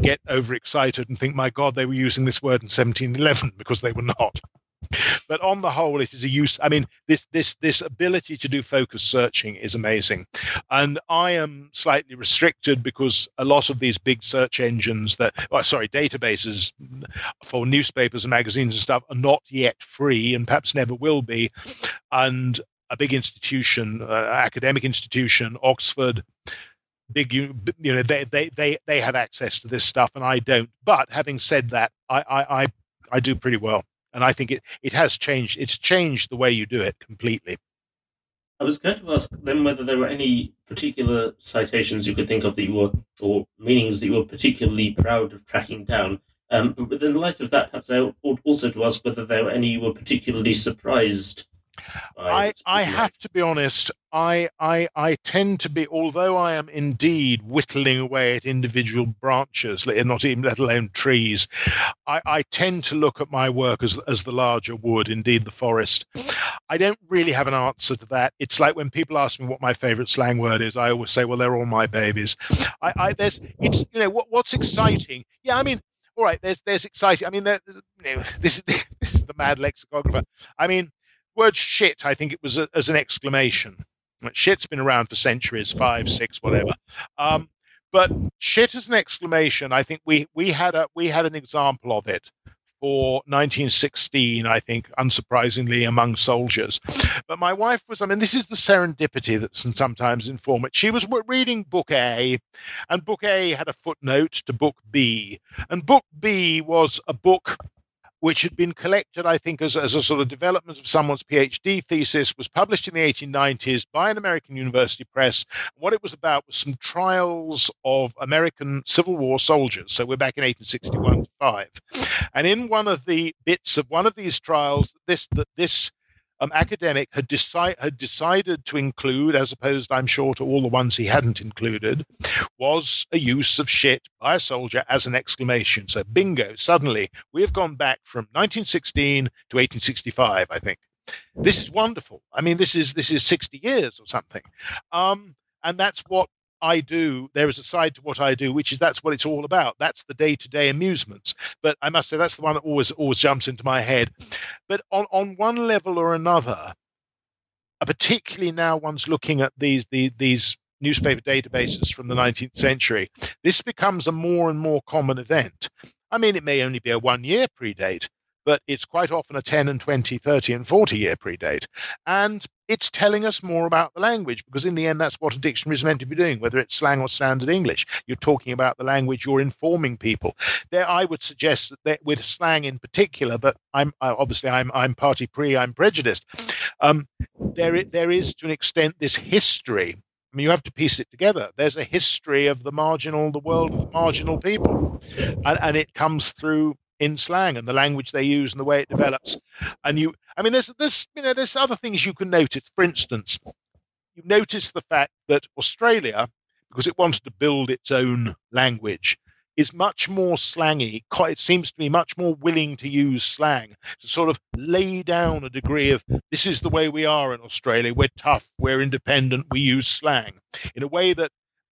get overexcited and think, my God, they were using this word in 1711 because they were not. But on the whole, it is a use. I mean, this this this ability to do focus searching is amazing, and I am slightly restricted because a lot of these big search engines that, oh, sorry, databases for newspapers and magazines and stuff are not yet free, and perhaps never will be. And a big institution, uh, academic institution, Oxford, big you know they, they they they have access to this stuff and I don't. But having said that, I I I, I do pretty well, and I think it it has changed. It's changed the way you do it completely. I was going to ask them whether there were any particular citations you could think of that you were, or meanings that you were particularly proud of tracking down. Um, but in light of that, perhaps I ought also to ask whether there were any you were particularly surprised I, I have to be honest. I, I I tend to be, although I am indeed whittling away at individual branches, not even let alone trees. I, I tend to look at my work as as the larger wood, indeed the forest. I don't really have an answer to that. It's like when people ask me what my favourite slang word is, I always say, "Well, they're all my babies." I, I there's it's you know what what's exciting. Yeah, I mean all right, there's there's exciting. I mean, there, you know, this is this is the mad lexicographer. I mean, word shit. I think it was a, as an exclamation. Shit's been around for centuries, five, six, whatever. Um, but shit as an exclamation. I think we we had a we had an example of it for 1916, I think, unsurprisingly, among soldiers. But my wife was, I mean, this is the serendipity that sometimes inform it. She was reading Book A, and Book A had a footnote to Book B. And Book B was a book which had been collected, I think, as, as a sort of development of someone's PhD thesis, was published in the 1890s by an American university press. What it was about was some trials of American Civil War soldiers. So we're back in 1861 to 5. And in one of the bits of one of these trials, this, that this um, academic had, deci- had decided to include, as opposed, I'm sure, to all the ones he hadn't included, was a use of shit by a soldier as an exclamation. So, bingo, suddenly we have gone back from 1916 to 1865, I think. This is wonderful. I mean, this is this is 60 years or something. Um, and that's what I do, there is a side to what I do, which is that's what it's all about. That's the day to day amusements. But I must say that's the one that always always jumps into my head. But on, on one level or another, uh, particularly now one's looking at these the, these newspaper databases from the 19th century, this becomes a more and more common event. I mean, it may only be a one year predate, but it's quite often a 10 and 20, 30 and 40 year predate. And it's telling us more about the language because in the end that's what a dictionary is meant to be doing whether it's slang or standard english. You're talking about the language you're informing people. There i would suggest that with slang in particular but i'm obviously i'm i'm party pre i'm prejudiced um, there there is to an extent this history. I mean, you have to piece it together. There's a history of the marginal, the world of marginal people, and, and it comes through in slang and the language they use and the way it develops. And you, I mean, there's there's you know there's other things you can notice. For instance, you notice the fact that Australia, because it wanted to build its own language, is much more slangy. Quite, It seems to be much more willing to use slang to sort of lay down a degree of this is the way we are in Australia. We're tough, we're independent, we use slang in a way that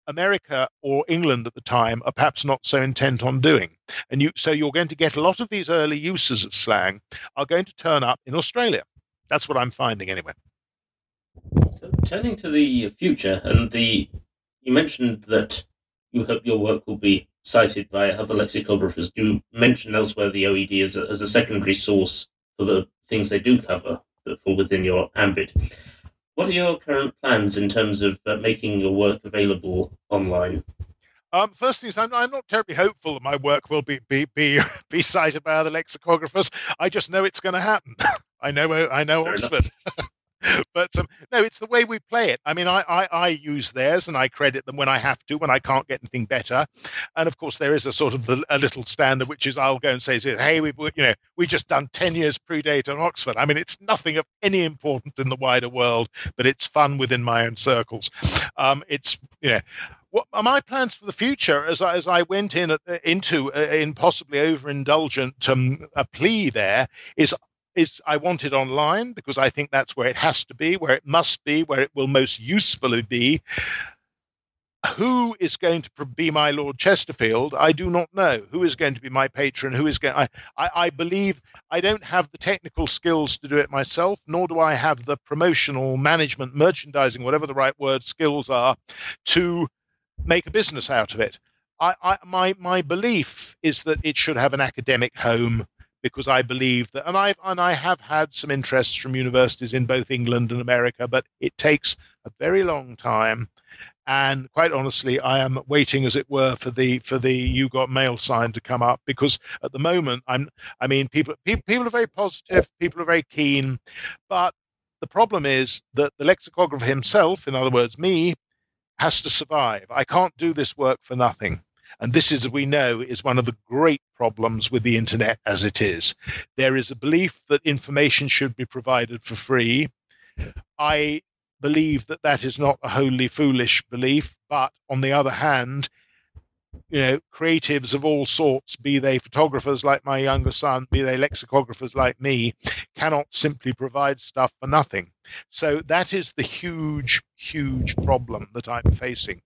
America or England at the time are perhaps not so intent on doing. And you, so you're going to get a lot of these early uses of slang are going to turn up in Australia. That's what I'm finding anyway. So turning to the future, and the you mentioned that you hope your work will be cited by other lexicographers. Do you mention elsewhere the OED as a, as a secondary source for the things they do cover that fall within your ambit? What are your current plans in terms of uh, making your work available online? Um, first thing is, I'm, I'm, not terribly hopeful that my work will be be be, be cited by other lexicographers. I just know it's going to happen. I know I know Fair Oxford. but um, no, it's the way we play it. I mean, I, I, I, use theirs and I credit them when I have to, when I can't get anything better. And of course, there is a sort of a, a little standard, which is I'll go and say, "Hey, we you know we just done ten years predate on Oxford." I mean, it's nothing of any importance in the wider world, but it's fun within my own circles. Um, it's you know what are my plans for the future as I, as I went in into uh, in possibly overindulgent um, a plea there is is I want it online because I think that's where it has to be, where it must be, where it will most usefully be. Who is going to be my Lord Chesterfield? I do not know. Who is going to be my patron? Who is going? I, I, I believe I don't have the technical skills to do it myself, nor do I have the promotional, management, merchandising, whatever the right word skills are, to make a business out of it. I, I, my my belief is that it should have an academic home because I believe that, and I and I have had some interests from universities in both England and America, but it takes a very long time. And quite honestly, I am waiting, as it were, for the for the you got mail sign to come up because at the moment, I'm I mean, people people, people are very positive, people are very keen, but the problem is that the lexicographer himself, in other words, me, has to survive. I can't do this work for nothing. And this is, we know, is one of the great problems with the internet as it is. There is a belief that information should be provided for free. I believe that that is not a wholly foolish belief, but on the other hand, you know, creatives of all sorts, be they photographers like my younger son, be they lexicographers like me, cannot simply provide stuff for nothing. So that is the huge, huge problem that I'm facing.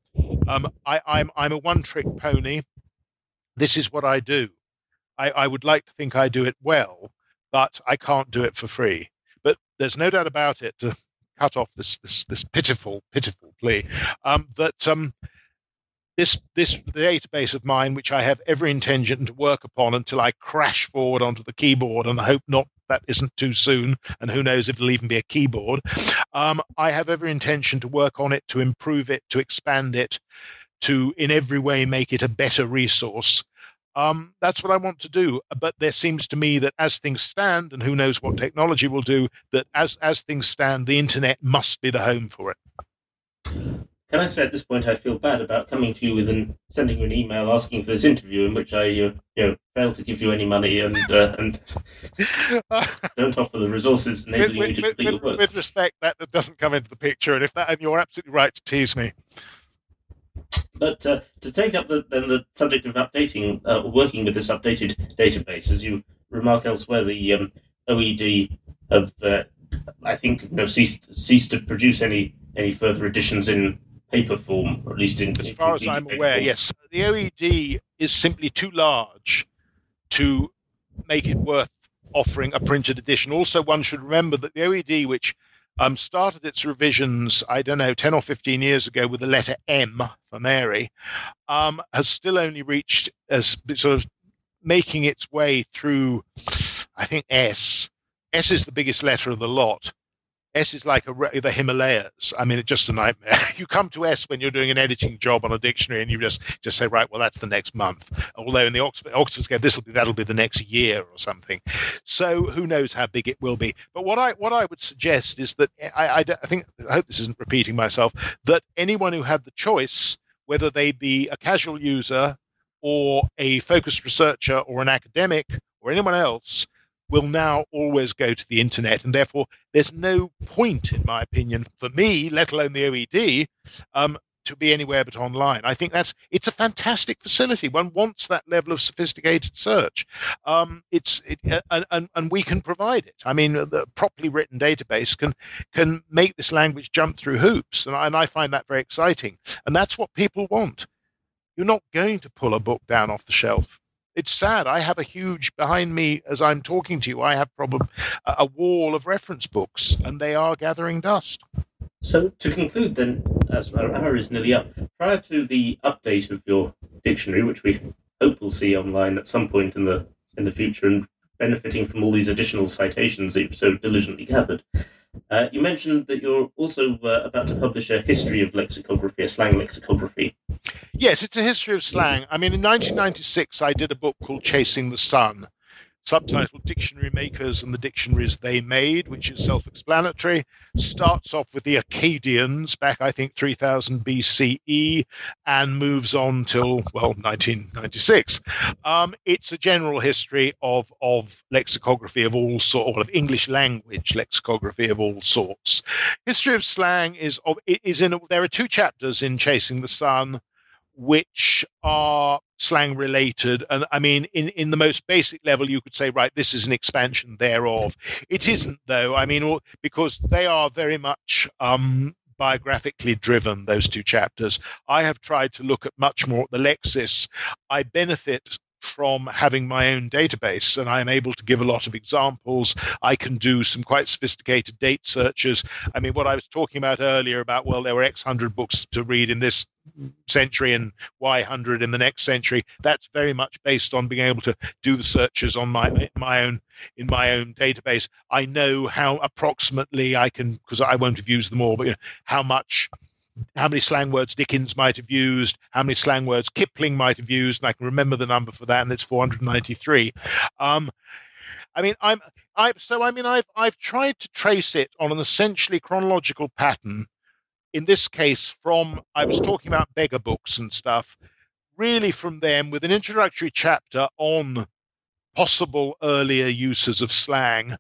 Um, I, I'm I'm a one-trick pony. This is what I do. I, I would like to think I do it well, but I can't do it for free. But there's no doubt about it. To cut off this this, this pitiful, pitiful plea, um, that um, this this database of mine, which I have every intention to work upon until I crash forward onto the keyboard, and I hope not that isn't too soon, and who knows if it'll even be a keyboard. Um, I have every intention to work on it, to improve it, to expand it, to in every way make it a better resource. Um, that's what I want to do. But there seems to me that as things stand, and who knows what technology will do, that as as things stand, the internet must be the home for it. Can I say at this point I feel bad about coming to you with and sending you an email asking for this interview in which I uh, you know fail to give you any money and uh, and don't offer the resources enabling with, you to with, complete with, your work. With respect, that, that doesn't come into the picture, and if that and you're absolutely right to tease me. But uh, to take up the, then the subject of updating, uh, working with this updated database, as you remark elsewhere, the um, OED have, uh, I think, ceased ceased to produce any any further editions in paper form, or at least in. As far as I'm aware, form. yes, the OED is simply too large to make it worth offering a printed edition. Also, one should remember that the OED, which um, started its revisions, I don't know, 10 or 15 years ago with the letter M for Mary, um, has still only reached as sort of making its way through, I think, S. S is the biggest letter of the lot. S is like a, the Himalayas. I mean, it's just a nightmare. you come to S when you're doing an editing job on a dictionary, and you just just say, right, well, that's the next month. Although in the Oxford Oxford scale, this will be that'll be the next year or something. So who knows how big it will be? But what I what I would suggest is that eh, I, I, I think I hope this isn't repeating myself. That anyone who had the choice, whether they be a casual user or a focused researcher or an academic or anyone else will now always go to the internet, and therefore there's no point, in my opinion, for me, let alone the OED, um, to be anywhere but online. I think that's it's a fantastic facility. One wants that level of sophisticated search. Um, it's it, uh, and, and we can provide it. I mean, the properly written database can can make this language jump through hoops, and I, and I find that very exciting. And that's what people want. You're not going to pull a book down off the shelf it's sad. I have a huge behind me as I'm talking to you. I have probably a wall of reference books, and they are gathering dust. So to conclude, then, as our hour is nearly up, prior to the update of your dictionary, which we hope we'll see online at some point in the in the future, and benefiting from all these additional citations that you've so diligently gathered, uh, you mentioned that you're also uh, about to publish a history of lexicography, a slang lexicography. Yes, it's a history of slang. I mean, in 1996, I did a book called Chasing the Sun, subtitled Dictionary Makers and the Dictionaries They Made, which is self explanatory. Starts off with the Akkadians back, I think, 3000 BCE and moves on till, well, 1996. Um, it's a general history of, of lexicography of all sorts, of English language lexicography of all sorts. History of slang is, of, is in, there are two chapters in Chasing the Sun which are slang related. And I mean, in, in the most basic level, you could say, right, this is an expansion thereof. It isn't, though. I mean, because they are very much um, biographically driven, those two chapters. I have tried to look at much more at the Lexis. I benefit from having my own database and I'm able to give a lot of examples. I can do some quite sophisticated date searches. I mean, what I was talking about earlier about, well, there were X hundred books to read in this century and Y hundred in the next century. That's very much based on being able to do the searches on my my own in my own database. I know how approximately I can because I won't have used them all, but you know, how much how many slang words Dickens might have used, how many slang words Kipling might have used, and I can remember the number for that, and it's 493. Um, I mean, I'm, I so I mean, I've I've tried to trace it on an essentially chronological pattern. In this case, from I was talking about beggar books and stuff, really from them with an introductory chapter on possible earlier uses of slang,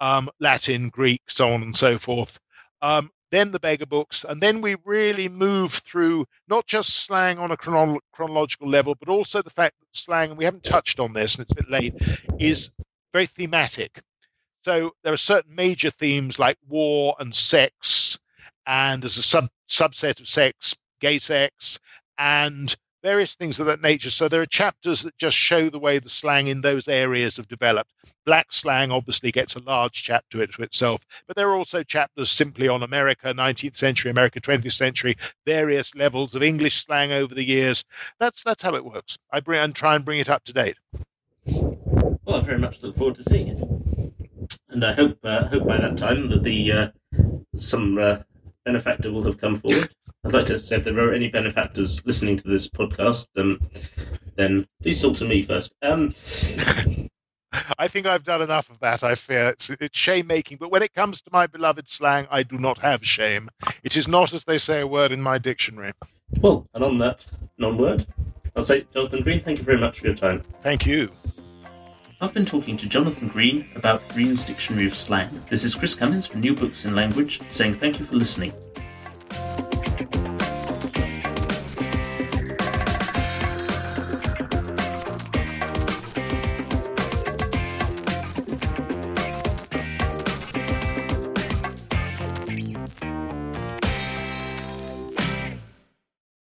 um, Latin, Greek, so on and so forth. Um, then the beggar books, and then we really move through not just slang on a chrono- chronological level, but also the fact that slang, we haven't touched on this, and it's a bit late, is very thematic. So there are certain major themes like war and sex, and as a sub subset of sex, gay sex, and various things of that nature. So there are chapters that just show the way the slang in those areas have developed. Black slang obviously gets a large chapter to itself, but there are also chapters simply on America, 19th century America, 20th century, various levels of English slang over the years. That's that's how it works. I bring and try and bring it up to date. Well, I very much look forward to seeing it, and I hope uh, hope by that time that the uh, some uh, benefactor will have come forward. I'd like to say if there are any benefactors listening to this podcast, um, then please talk to me first. Um, I think I've done enough of that. I fear it's, it's shame making, but when it comes to my beloved slang, I do not have shame. It is not, as they say, a word in my dictionary. well, and on that non-word, I'll say, Jonathan Green, thank you very much for your time. Thank you. I've been talking to Jonathan Green about Green's Dictionary of Slang. This is Chris Cummins from New Books in Language saying thank you for listening.